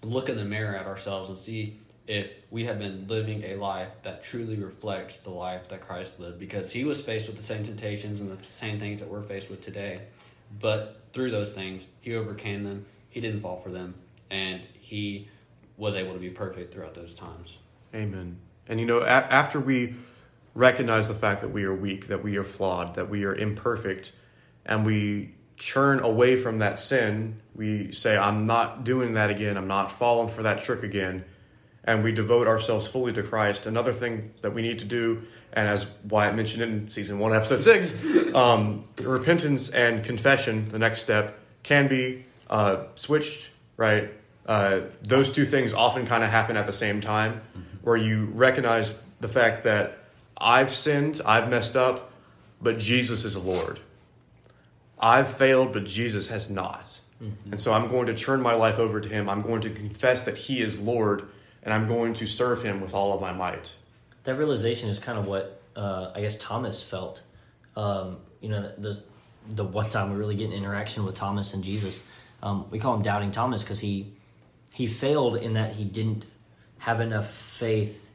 look in the mirror at ourselves and see if we have been living a life that truly reflects the life that Christ lived because he was faced with the same temptations and the same things that we're faced with today. But through those things, he overcame them, he didn't fall for them, and he was able to be perfect throughout those times. Amen. And you know, a- after we recognize the fact that we are weak, that we are flawed, that we are imperfect, and we churn away from that sin, we say, I'm not doing that again, I'm not falling for that trick again, and we devote ourselves fully to Christ. Another thing that we need to do, and as Wyatt mentioned in season one, episode six, um, repentance and confession, the next step, can be uh, switched, right? Uh, those two things often kind of happen at the same time, where you recognize the fact that I've sinned, I've messed up, but Jesus is Lord. I've failed, but Jesus has not. And so I'm going to turn my life over to Him. I'm going to confess that He is Lord, and I'm going to serve Him with all of my might. That realization is kind of what uh, I guess Thomas felt. Um, you know, the the one time we really get an interaction with Thomas and Jesus. Um, we call him Doubting Thomas because he he failed in that he didn't have enough faith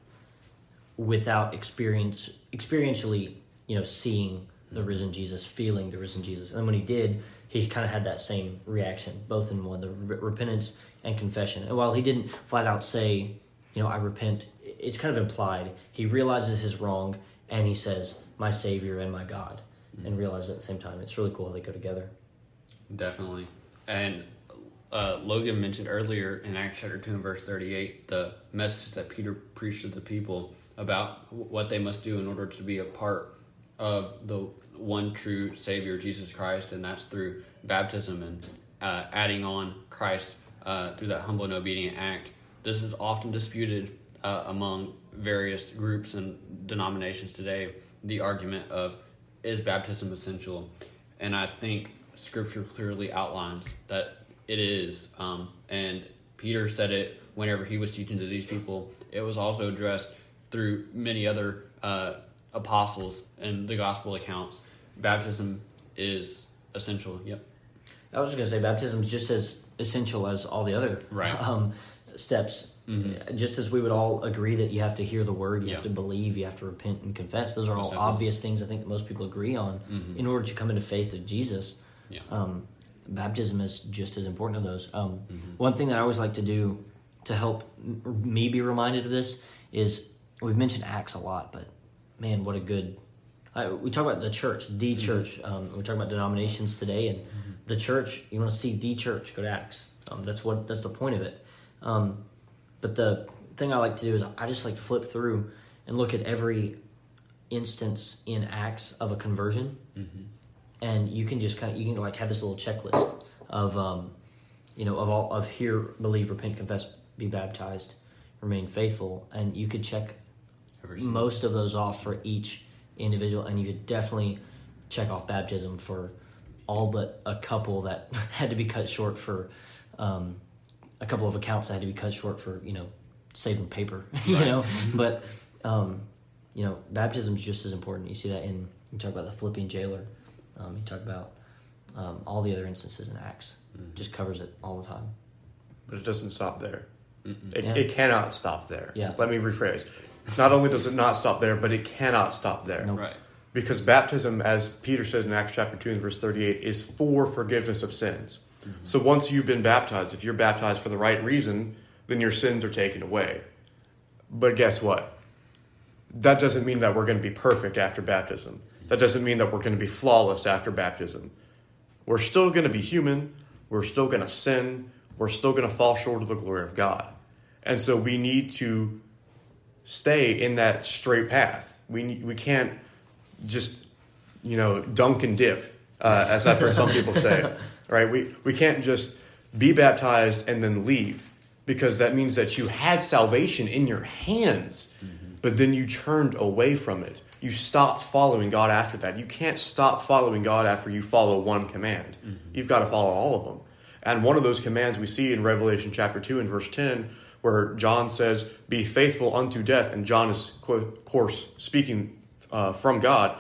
without experience experientially, you know, seeing the risen Jesus, feeling the risen Jesus. And when he did, he kind of had that same reaction, both in one the re- repentance and confession. And while he didn't flat out say, you know, I repent, it's kind of implied. He realizes his wrong and he says, "My Savior and my God," and realizes at the same time. It's really cool how they go together. Definitely. And uh, Logan mentioned earlier in Acts chapter 2 and verse 38 the message that Peter preached to the people about what they must do in order to be a part of the one true Savior, Jesus Christ, and that's through baptism and uh, adding on Christ uh, through that humble and obedient act. This is often disputed uh, among various groups and denominations today. The argument of is baptism essential? And I think Scripture clearly outlines that it is. Um, and Peter said it whenever he was teaching to these people. It was also addressed through many other uh, apostles and the gospel accounts. Baptism is essential. Yep. I was just gonna say baptism is just as essential as all the other Right. um, steps. Just as we would all agree that you have to hear the word, you have to believe, you have to repent and confess. Those are all definitely. obvious things I think that most people agree on in order to come into faith of Jesus. Yeah. Um, baptism is just as important to those. Um, One thing that I always like to do to help me be reminded of this is we've mentioned Acts a lot, but man, what a good. I, we talk about the church, the church. Um, we talk about denominations today, and the church. You want to see the church? Go to Acts. Um, that's what. That's the point of it. Um, but the thing I like to do is I just like to flip through and look at every instance in Acts of a conversion, and you can just kind of you can like have this little checklist of um, you know of all of hear, believe, repent, confess, be baptized, remain faithful, and you could check most of those off for each individual, and you could definitely check off baptism for all but a couple that had to be cut short for um, a couple of accounts that had to be cut short for you know saving paper, you know. But um, you know, baptism is just as important. You see that in you talk about the Philippian jailer. Um, you talk about um, all the other instances in Acts. Just covers it all the time. But it doesn't stop there. It, Yeah. it cannot stop there. Yeah. Let me rephrase. Not only does it not stop there, but it cannot stop there. No. Right. Because baptism, as Peter says in Acts chapter 2 and verse 38, is for forgiveness of sins. Mm-hmm. So once you've been baptized, if you're baptized for the right reason, then your sins are taken away. But guess what? That doesn't mean that we're going to be perfect after baptism. That doesn't mean that we're going to be flawless after baptism. We're still going to be human. We're still going to sin. We're still going to fall short of the glory of God. And so we need to stay in that straight path. We, we can't just, you know, dunk and dip, uh, as I've heard some people say, right? We, we can't just be baptized and then leave because that means that you had salvation in your hands, but then you turned away from it. You stopped following God after that. You can't stop following God after you follow one command. You've got to follow all of them. And one of those commands we see in Revelation chapter 2 and verse 10, where John says, Be faithful unto death. And John is, of course, speaking uh, from God.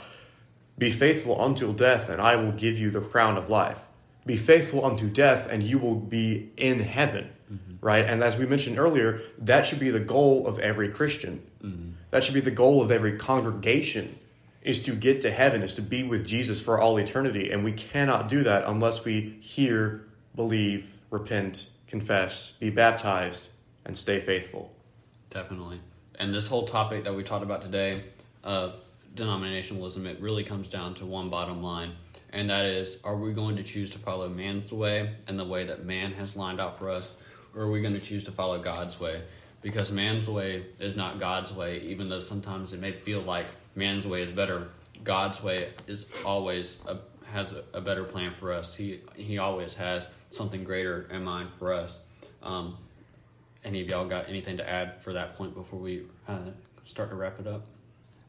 Be faithful until death, and I will give you the crown of life. Be faithful unto death, and you will be in heaven. Mm-hmm. Right? And as we mentioned earlier, that should be the goal of every Christian. Mm-hmm. That should be the goal of every congregation is to get to heaven, is to be with Jesus for all eternity. And we cannot do that unless we hear, believe, repent, confess, be baptized, and stay faithful. Definitely. And this whole topic that we talked about today of denominationalism, it really comes down to one bottom line. And that is, are we going to choose to follow man's way and the way that man has lined out for us? Or are we going to choose to follow God's way? Because man's way is not God's way, even though sometimes it may feel like man's way is better. God's way is always a, has a, a better plan for us. He he always has something greater in mind for us. Um, any of y'all got anything to add for that point before we uh, start to wrap it up?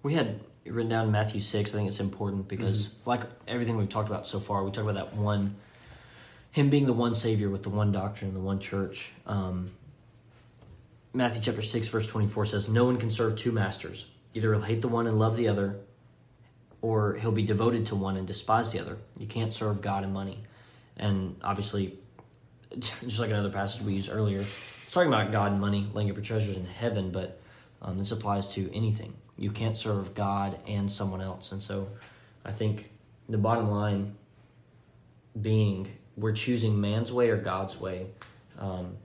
We had written down in Matthew 6. I think it's important because, like everything we've talked about so far, we talked about that one, him being the one Savior with the one doctrine, the one church. Um, Matthew chapter 6, verse 24 says, No one can serve two masters. Either he'll hate the one and love the other, or he'll be devoted to one and despise the other. You can't serve God and money. And obviously, just like another passage we used earlier, it's talking about God and money, laying up your treasures in heaven, but um, this applies to anything. You can't serve God and someone else. And so I think the bottom line being we're choosing man's way or God's way. Um,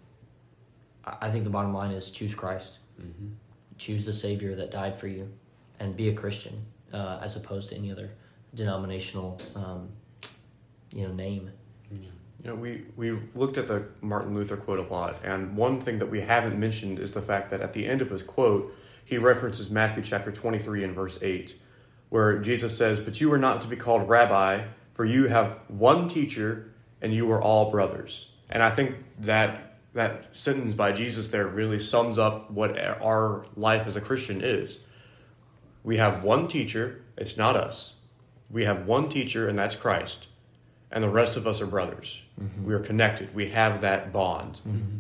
I I think the bottom line is choose Christ. Choose the Savior that died for you and be a Christian uh, as opposed to any other denominational um, you know, name. You know, we, we looked at the Martin Luther quote a lot, and one thing that we haven't mentioned is the fact that at the end of his quote, he references Matthew chapter 23 and verse 8, where Jesus says, But you are not to be called rabbi, for you have one teacher, and you are all brothers. And I think that that sentence by Jesus there really sums up what our life as a Christian is. We have one teacher, it's not us. We have one teacher, and that's Christ. And the rest of us are brothers. Mm-hmm. We are connected. We have that bond. Mm-hmm.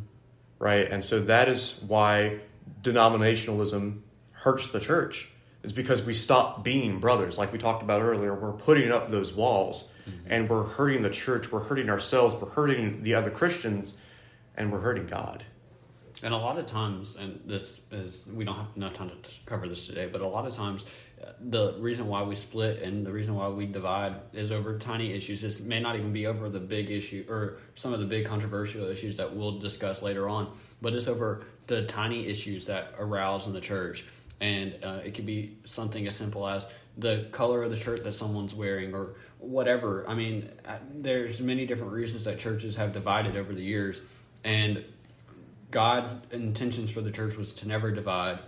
Right? And so that is why denominationalism hurts the church, is because we stop being brothers. Like we talked about earlier, we're putting up those walls and we're hurting the church, we're hurting ourselves, we're hurting the other Christians, and we're hurting God. And a lot of times, and this is, we don't have enough time to cover this today, but a lot of times, uh, the reason why we split and the reason why we divide is over tiny issues. This may not even be over the big issue or some of the big controversial issues that we'll discuss later on, but it's over the tiny issues that arouse in the church. And uh, it could be something as simple as the color of the shirt that someone's wearing or whatever. I mean, uh, there's many different reasons that churches have divided over the years. And God's intentions for the church was to never divide,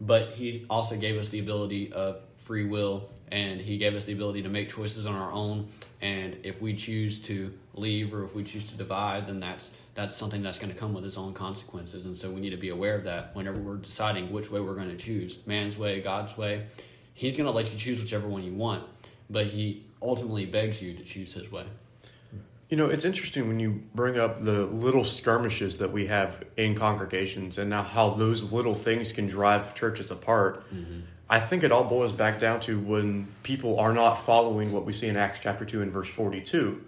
but He also gave us the ability of free will, and He gave us the ability to make choices on our own. And if we choose to leave or if we choose to divide, then that's that's something that's going to come with its own consequences. And so we need to be aware of that whenever we're deciding which way we're going to choose man's way, God's way. He's going to let you choose whichever one you want, but He ultimately begs you to choose His way. You know, it's interesting when you bring up the little skirmishes that we have in congregations and now how those little things can drive churches apart. Mm-hmm. I think it all boils back down to when people are not following what we see in Acts chapter 2 and verse 42.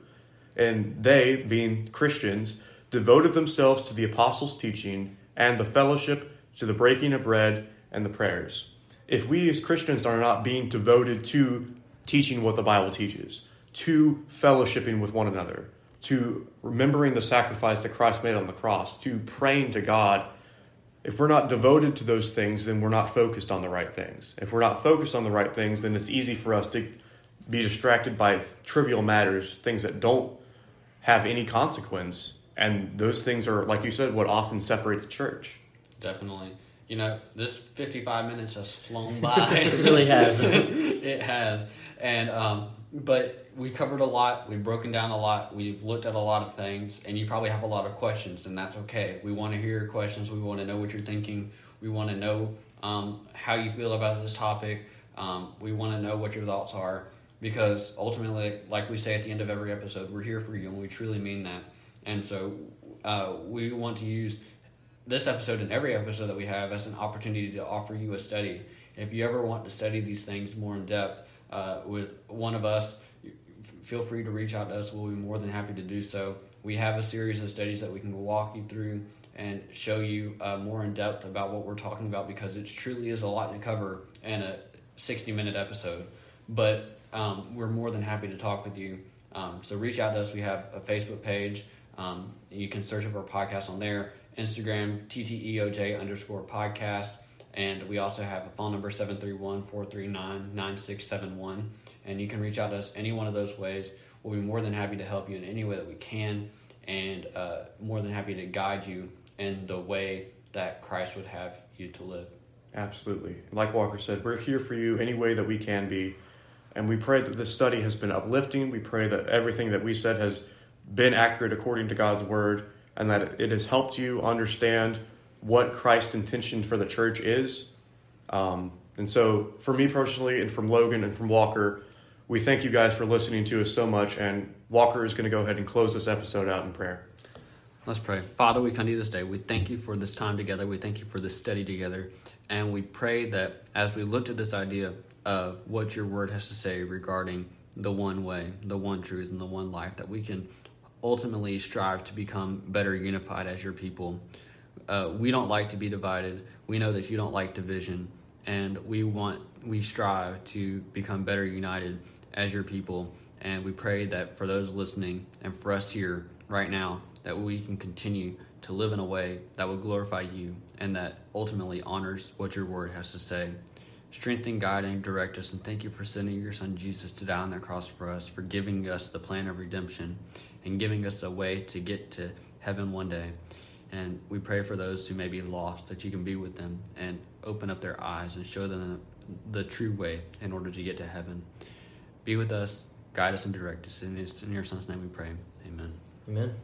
And they, being Christians, devoted themselves to the apostles' teaching and the fellowship, to the breaking of bread and the prayers. If we as Christians are not being devoted to teaching what the Bible teaches, to fellowshipping with one another, to remembering the sacrifice that Christ made on the cross, to praying to God. If we're not devoted to those things, then we're not focused on the right things. If we're not focused on the right things, then it's easy for us to be distracted by trivial matters, things that don't have any consequence. And those things are, like you said, what often separate the church. Definitely. You know, this 55 minutes has flown by. It really has. it has. And, um, but we covered a lot. We've broken down a lot. We've looked at a lot of things. And you probably have a lot of questions, and that's okay. We want to hear your questions. We want to know what you're thinking. We want to know um, how you feel about this topic. Um, we want to know what your thoughts are because ultimately, like we say at the end of every episode, we're here for you, and we truly mean that. And so uh, we want to use this episode and every episode that we have as an opportunity to offer you a study. If you ever want to study these things more in depth uh, with one of us, feel free to reach out to us. We'll be more than happy to do so. We have a series of studies that we can walk you through and show you uh, more in depth about what we're talking about because it truly is a lot to cover in a 60 minute episode. But um, we're more than happy to talk with you. Um, so reach out to us. We have a Facebook page. Um, you can search up our podcast on there. Instagram, TTEOJ underscore podcast. And we also have a phone number, 731 439 9671. And you can reach out to us any one of those ways. We'll be more than happy to help you in any way that we can and uh, more than happy to guide you in the way that Christ would have you to live. Absolutely. Like Walker said, we're here for you any way that we can be. And we pray that this study has been uplifting. We pray that everything that we said has been accurate according to God's word and that it has helped you understand what Christ's intention for the church is. Um, and so, for me personally, and from Logan and from Walker, we thank you guys for listening to us so much. And Walker is going to go ahead and close this episode out in prayer. Let's pray. Father, we come to you this day. We thank you for this time together. We thank you for this study together. And we pray that as we looked at this idea of what your word has to say regarding the one way, the one truth, and the one life, that we can ultimately strive to become better unified as your people. Uh, we don't like to be divided. We know that you don't like division, and we want we strive to become better united as your people. And we pray that for those listening and for us here right now, that we can continue to live in a way that will glorify you and that ultimately honors what your word has to say. Strengthen, guide, and direct us, and thank you for sending your son Jesus to die on the cross for us, for giving us the plan of redemption and giving us a way to get to heaven one day. And we pray for those who may be lost that you can be with them and open up their eyes and show them the true way in order to get to heaven. Be with us, guide us, and direct us. In your son's name we pray. Amen. Amen.